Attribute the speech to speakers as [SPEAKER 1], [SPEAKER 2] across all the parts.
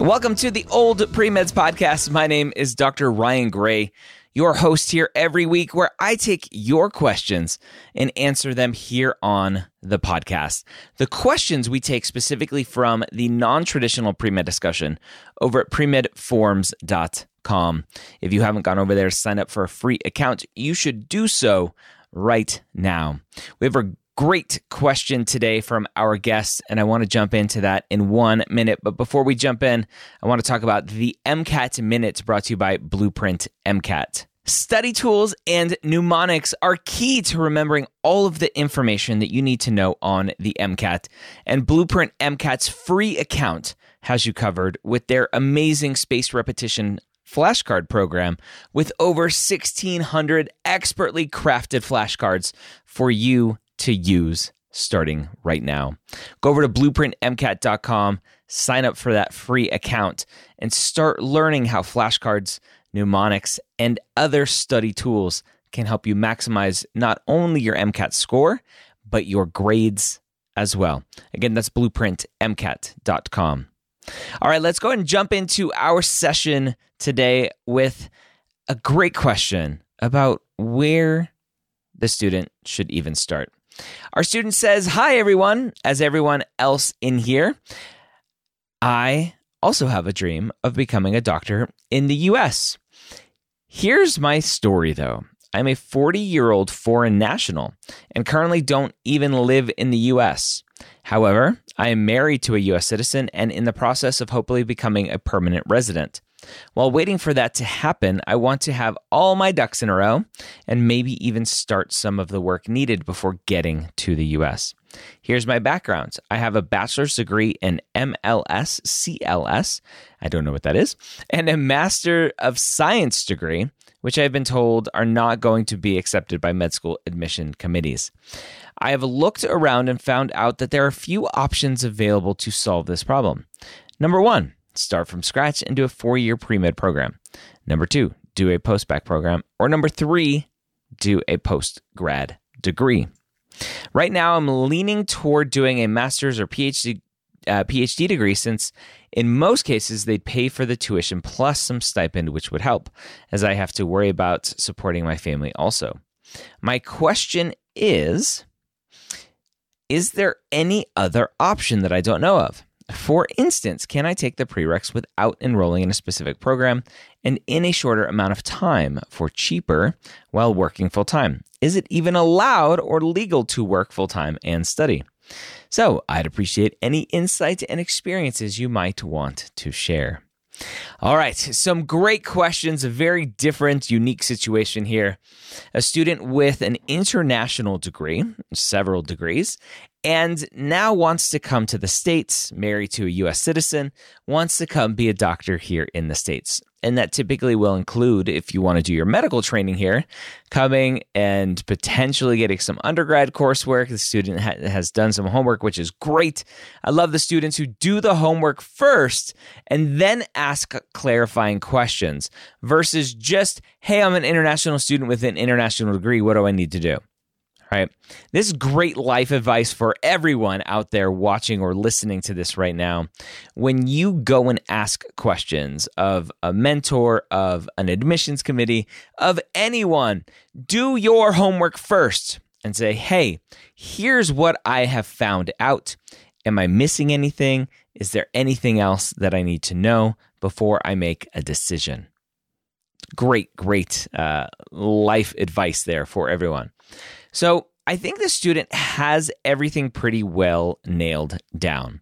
[SPEAKER 1] Welcome to the Old Premeds Podcast. My name is Dr. Ryan Gray, your host here every week, where I take your questions and answer them here on the podcast. The questions we take specifically from the non traditional pre med discussion over at premedforums.com com. If you haven't gone over there sign up for a free account, you should do so right now. We have a great question today from our guest, and I want to jump into that in one minute. But before we jump in, I want to talk about the MCAT Minute brought to you by Blueprint MCAT. Study tools and mnemonics are key to remembering all of the information that you need to know on the MCAT. And Blueprint MCAT's free account has you covered with their amazing spaced repetition flashcard program with over 1,600 expertly crafted flashcards for you to use starting right now. Go over to blueprintmcat.com, sign up for that free account, and start learning how flashcards, mnemonics, and other study tools can help you maximize not only your MCAT score, but your grades as well. Again, that's blueprintmcat.com. All right, let's go ahead and jump into our session today with a great question about where the student should even start. Our student says, Hi, everyone, as everyone else in here. I also have a dream of becoming a doctor in the US. Here's my story, though. I'm a 40 year old foreign national and currently don't even live in the US. However, I am married to a US citizen and in the process of hopefully becoming a permanent resident. While waiting for that to happen, I want to have all my ducks in a row and maybe even start some of the work needed before getting to the US. Here's my background I have a bachelor's degree in MLS CLS, I don't know what that is, and a Master of Science degree, which I've been told are not going to be accepted by med school admission committees. I have looked around and found out that there are a few options available to solve this problem. Number one, start from scratch and do a four year pre med program. Number two, do a post bac program. Or number three, do a post grad degree. Right now, I'm leaning toward doing a master's or PhD, uh, PhD degree since in most cases they'd pay for the tuition plus some stipend, which would help, as I have to worry about supporting my family also. My question is Is there any other option that I don't know of? For instance, can I take the prereqs without enrolling in a specific program and in a shorter amount of time for cheaper while working full time? Is it even allowed or legal to work full time and study? So, I'd appreciate any insights and experiences you might want to share. All right, some great questions, a very different, unique situation here. A student with an international degree, several degrees, and now wants to come to the States, married to a US citizen, wants to come be a doctor here in the States. And that typically will include, if you want to do your medical training here, coming and potentially getting some undergrad coursework. The student ha- has done some homework, which is great. I love the students who do the homework first and then ask clarifying questions versus just, hey, I'm an international student with an international degree. What do I need to do? Right? This is great life advice for everyone out there watching or listening to this right now. When you go and ask questions of a mentor, of an admissions committee, of anyone, do your homework first and say, hey, here's what I have found out. Am I missing anything? Is there anything else that I need to know before I make a decision? Great, great uh, life advice there for everyone. So I think the student has everything pretty well nailed down.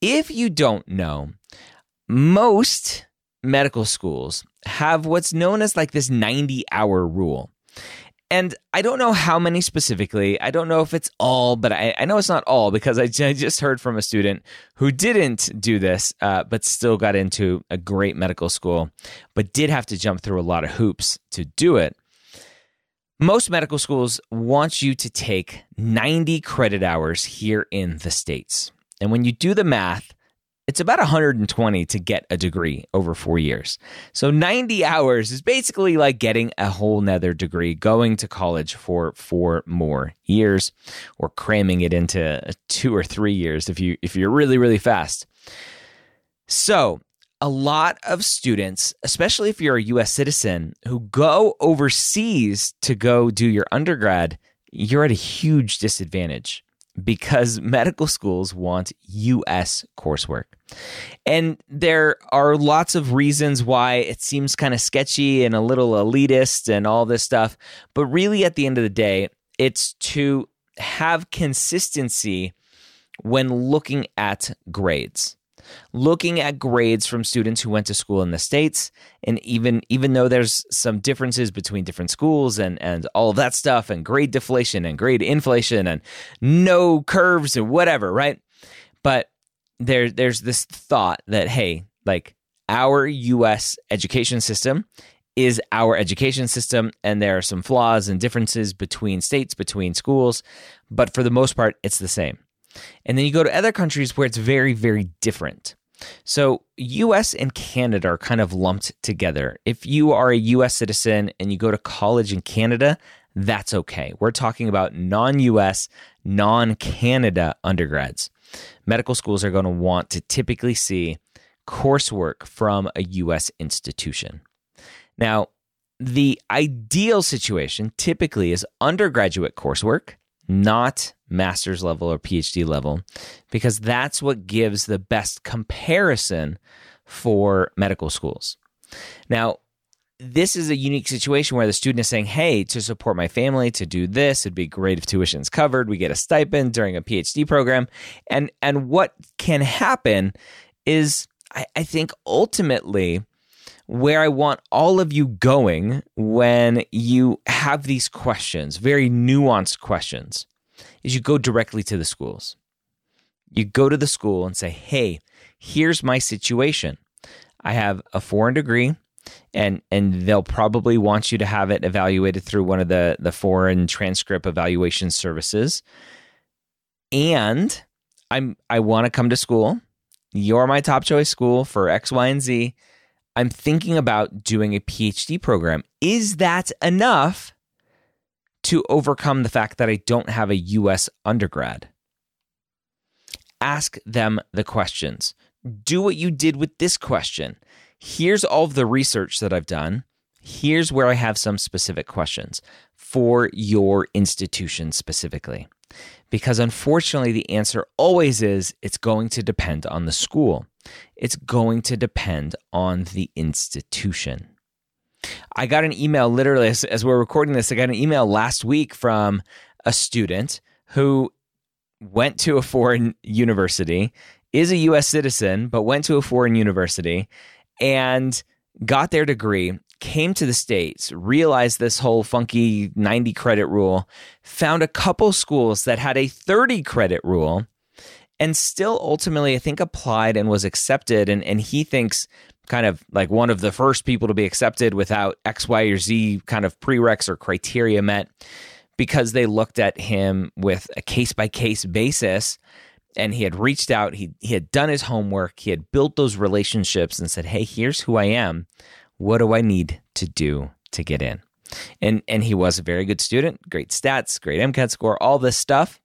[SPEAKER 1] If you don't know, most medical schools have what's known as like this 90 hour rule. And I don't know how many specifically. I don't know if it's all, but I, I know it's not all because I, I, just heard from a student who didn't do this, uh, but still got into a great medical school, but did have to jump through a lot of hoops to do it. Most medical schools want you to take 90 credit hours here in the States. And when you do the math, it's about 120 to get a degree over four years. So 90 hours is basically like getting a whole nother degree, going to college for four more years, or cramming it into two or three years if you if you're really really fast. So a lot of students, especially if you're a US citizen, who go overseas to go do your undergrad, you're at a huge disadvantage because medical schools want US coursework. And there are lots of reasons why it seems kind of sketchy and a little elitist and all this stuff. But really, at the end of the day, it's to have consistency when looking at grades looking at grades from students who went to school in the states and even even though there's some differences between different schools and and all of that stuff and grade deflation and grade inflation and no curves and whatever right? But there there's this thought that hey like our US education system is our education system and there are some flaws and differences between states between schools but for the most part it's the same and then you go to other countries where it's very, very different. So, US and Canada are kind of lumped together. If you are a US citizen and you go to college in Canada, that's okay. We're talking about non US, non Canada undergrads. Medical schools are going to want to typically see coursework from a US institution. Now, the ideal situation typically is undergraduate coursework not master's level or PhD level, because that's what gives the best comparison for medical schools. Now, this is a unique situation where the student is saying, Hey, to support my family, to do this, it'd be great if tuition's covered. We get a stipend during a PhD program. And and what can happen is I, I think ultimately where I want all of you going when you have these questions, very nuanced questions, is you go directly to the schools. You go to the school and say, hey, here's my situation. I have a foreign degree and and they'll probably want you to have it evaluated through one of the the foreign transcript evaluation services and i'm i want to come to school you're my top choice school for x y and z I'm thinking about doing a PhD program. Is that enough to overcome the fact that I don't have a US undergrad? Ask them the questions. Do what you did with this question. Here's all of the research that I've done. Here's where I have some specific questions for your institution specifically. Because unfortunately, the answer always is it's going to depend on the school it's going to depend on the institution. I got an email literally as, as, we're recording this. I got an email last week from a student who went to a foreign university, is a US citizen, but went to a foreign university and got their degree, came to the States, realized this whole funky 90 credit rule, found a couple schools that had a 30 credit rule and still ultimately I think applied and was accepted and and he thinks kind of like one of the first people to be accepted without X, Y, or Z kind of prereqs or criteria met because they looked at him with a case by case basis and he had reached out, he, he had done his homework, he had built those relationships and said, Hey, here's who I am. What do I need to do to get in? And and he was a very good student, great stats, great MCAT score, all this stuff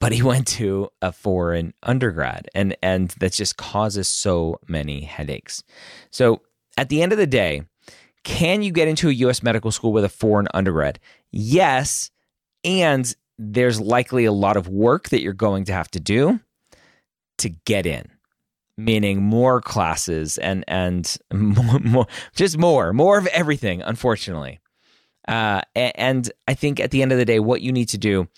[SPEAKER 1] but he went to a foreign undergrad and and that just causes so many headaches. So at the end of the day can you get into a US medical school with a foreign undergrad? Yes and there's likely a lot of work that you're going to have to do to get in meaning more classes and and more, more just more more of everything unfortunately. Uh, and I think at the end of the day, what you need to do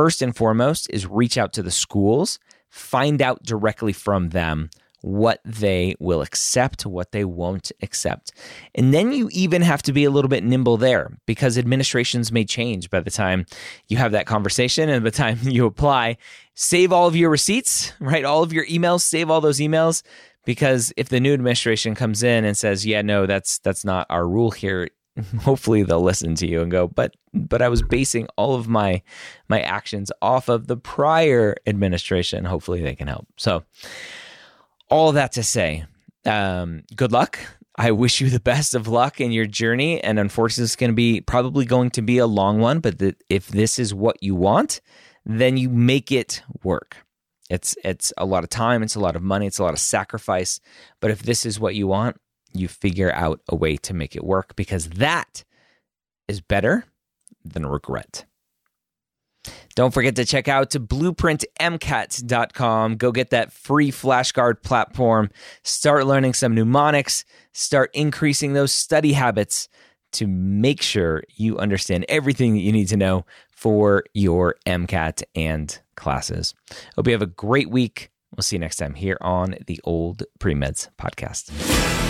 [SPEAKER 1] First and foremost is reach out to the schools, find out directly from them what they will accept, what they won't accept. And then you even have to be a little bit nimble there because administrations may change by the time you have that conversation and the time you apply. Save all of your receipts, right? All of your emails, save all those emails because if the new administration comes in and says, "Yeah, no, that's that's not our rule here," hopefully they'll listen to you and go, "But but I was basing all of my my actions off of the prior administration. Hopefully they can help." So all that to say, um, good luck. I wish you the best of luck in your journey. And unfortunately, it's going to be probably going to be a long one. But the, if this is what you want, then you make it work. It's it's a lot of time, it's a lot of money, it's a lot of sacrifice. But if this is what you want, you figure out a way to make it work because that is better than regret. Don't forget to check out blueprintmcat.com. Go get that free flashcard platform. Start learning some mnemonics. Start increasing those study habits to make sure you understand everything that you need to know for your MCAT and classes. Hope you have a great week. We'll see you next time here on the Old Premeds podcast.